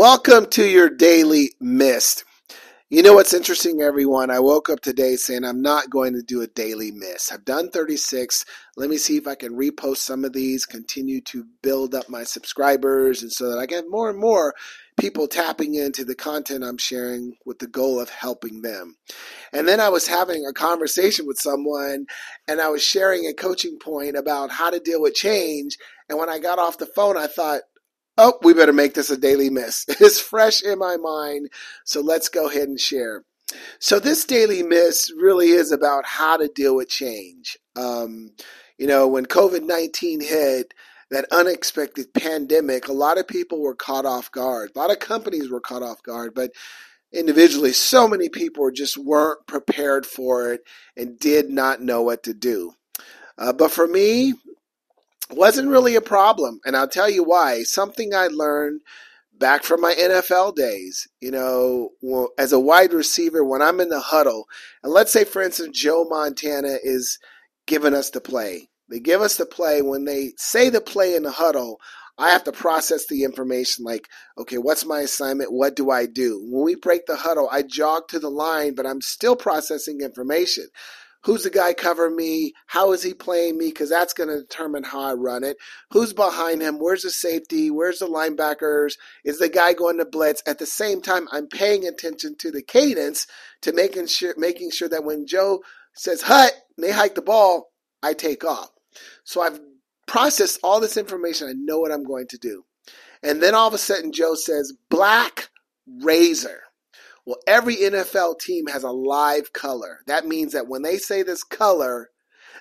Welcome to your daily mist. You know what's interesting, everyone? I woke up today saying I'm not going to do a daily miss. I've done 36. Let me see if I can repost some of these, continue to build up my subscribers, and so that I get more and more people tapping into the content I'm sharing with the goal of helping them. And then I was having a conversation with someone, and I was sharing a coaching point about how to deal with change. And when I got off the phone, I thought, oh, we better make this a daily miss. It's fresh in my mind, so let's go ahead and share. So, this daily miss really is about how to deal with change. Um, you know, when COVID 19 hit, that unexpected pandemic, a lot of people were caught off guard. A lot of companies were caught off guard, but individually, so many people just weren't prepared for it and did not know what to do. Uh, but for me, wasn't really a problem. And I'll tell you why. Something I learned back from my NFL days, you know, as a wide receiver, when I'm in the huddle, and let's say, for instance, Joe Montana is giving us the play. They give us the play. When they say the play in the huddle, I have to process the information like, okay, what's my assignment? What do I do? When we break the huddle, I jog to the line, but I'm still processing information who's the guy covering me? How is he playing me? Because that's going to determine how I run it. Who's behind him? Where's the safety? Where's the linebackers? Is the guy going to blitz? At the same time, I'm paying attention to the cadence to making sure making sure that when Joe says hut and they hike the ball, I take off. So I've processed all this information. I know what I'm going to do. And then all of a sudden, Joe says, Black Razor. Well, every NFL team has a live color. That means that when they say this color,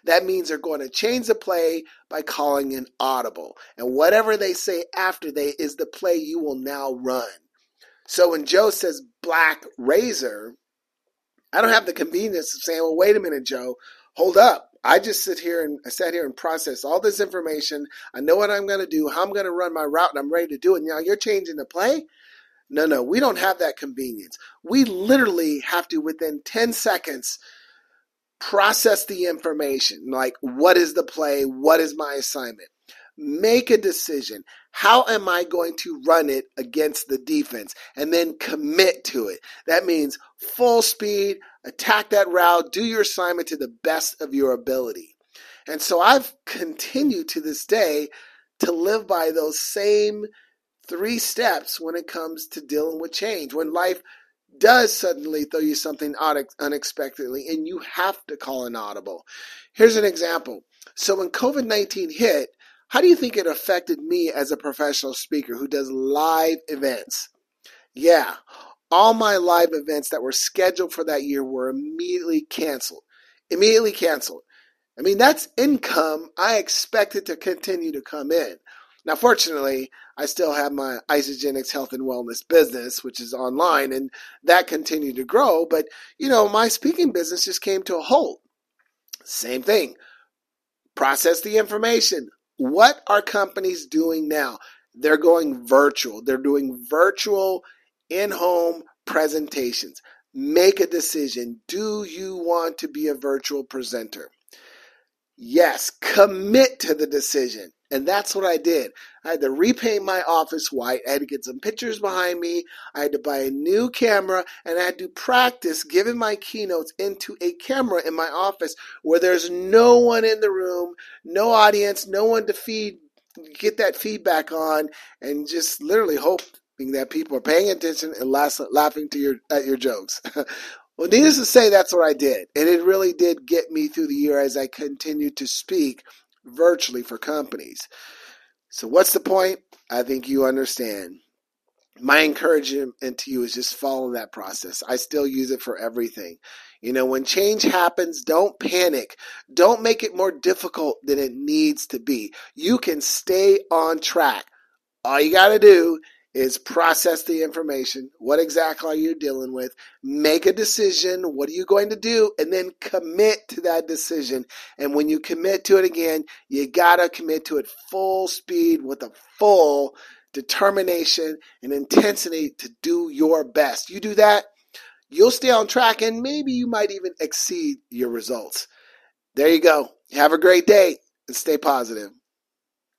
that means they're going to change the play by calling an audible. And whatever they say after they is the play you will now run. So when Joe says black razor, I don't have the convenience of saying, well, wait a minute, Joe, hold up. I just sit here and I sat here and process all this information. I know what I'm going to do, how I'm going to run my route, and I'm ready to do it. Now you're changing the play. No, no, we don't have that convenience. We literally have to, within 10 seconds, process the information like, what is the play? What is my assignment? Make a decision. How am I going to run it against the defense? And then commit to it. That means full speed, attack that route, do your assignment to the best of your ability. And so I've continued to this day to live by those same three steps when it comes to dealing with change. When life does suddenly throw you something unexpectedly and you have to call an audible. Here's an example. So when COVID 19 hit, how do you think it affected me as a professional speaker who does live events? Yeah, all my live events that were scheduled for that year were immediately canceled. Immediately canceled. I mean, that's income I expected to continue to come in. Now, fortunately, I still have my Isagenix health and wellness business, which is online, and that continued to grow. But, you know, my speaking business just came to a halt. Same thing. Process the information. What are companies doing now? They're going virtual. They're doing virtual in home presentations. Make a decision. Do you want to be a virtual presenter? Yes, commit to the decision. And that's what I did. I had to repaint my office white. I had to get some pictures behind me. I had to buy a new camera and I had to practice giving my keynotes into a camera in my office where there's no one in the room, no audience, no one to feed, get that feedback on, and just literally hoping that people are paying attention and laughing to your at your jokes. Well, needless to say, that's what I did. And it really did get me through the year as I continued to speak virtually for companies. So, what's the point? I think you understand. My encouragement to you is just follow that process. I still use it for everything. You know, when change happens, don't panic. Don't make it more difficult than it needs to be. You can stay on track. All you got to do is process the information. What exactly are you dealing with? Make a decision. What are you going to do? And then commit to that decision. And when you commit to it again, you gotta commit to it full speed with a full determination and intensity to do your best. You do that, you'll stay on track and maybe you might even exceed your results. There you go. Have a great day and stay positive.